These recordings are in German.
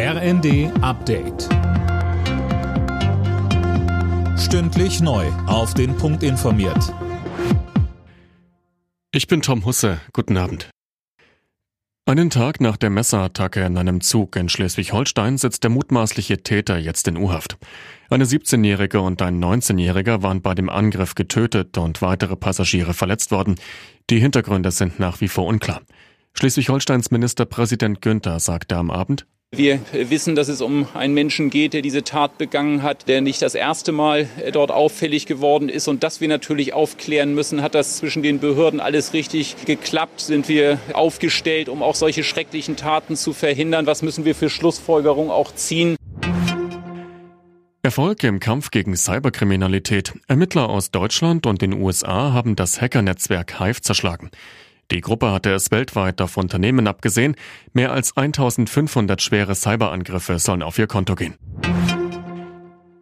RND Update. Stündlich neu. Auf den Punkt informiert. Ich bin Tom Husse. Guten Abend. Einen Tag nach der Messerattacke in einem Zug in Schleswig-Holstein sitzt der mutmaßliche Täter jetzt in U-Haft. Eine 17-Jährige und ein 19-Jähriger waren bei dem Angriff getötet und weitere Passagiere verletzt worden. Die Hintergründe sind nach wie vor unklar. Schleswig-Holsteins Ministerpräsident Günther sagte am Abend, wir wissen, dass es um einen Menschen geht, der diese Tat begangen hat, der nicht das erste Mal dort auffällig geworden ist und dass wir natürlich aufklären müssen, hat das zwischen den Behörden alles richtig geklappt? Sind wir aufgestellt, um auch solche schrecklichen Taten zu verhindern? Was müssen wir für Schlussfolgerungen auch ziehen? Erfolg im Kampf gegen Cyberkriminalität. Ermittler aus Deutschland und den USA haben das Hackernetzwerk Hive zerschlagen. Die Gruppe hatte es weltweit auf Unternehmen abgesehen. Mehr als 1500 schwere Cyberangriffe sollen auf ihr Konto gehen.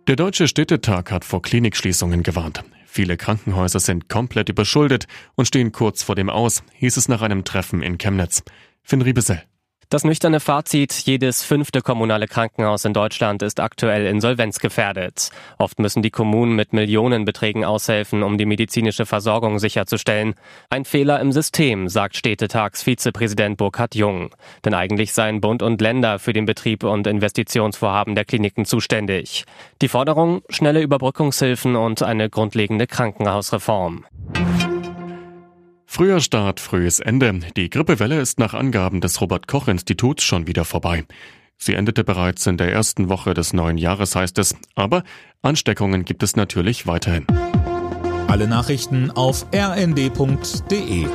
Der Deutsche Städtetag hat vor Klinikschließungen gewarnt. Viele Krankenhäuser sind komplett überschuldet und stehen kurz vor dem Aus, hieß es nach einem Treffen in Chemnitz. Finn Riebesell. Das nüchterne Fazit, jedes fünfte kommunale Krankenhaus in Deutschland ist aktuell insolvenzgefährdet. Oft müssen die Kommunen mit Millionenbeträgen aushelfen, um die medizinische Versorgung sicherzustellen. Ein Fehler im System, sagt Städtetags-Vizepräsident Burkhard Jung. Denn eigentlich seien Bund und Länder für den Betrieb und Investitionsvorhaben der Kliniken zuständig. Die Forderung, schnelle Überbrückungshilfen und eine grundlegende Krankenhausreform. Früher Start, frühes Ende. Die Grippewelle ist nach Angaben des Robert Koch Instituts schon wieder vorbei. Sie endete bereits in der ersten Woche des neuen Jahres, heißt es. Aber Ansteckungen gibt es natürlich weiterhin. Alle Nachrichten auf rnd.de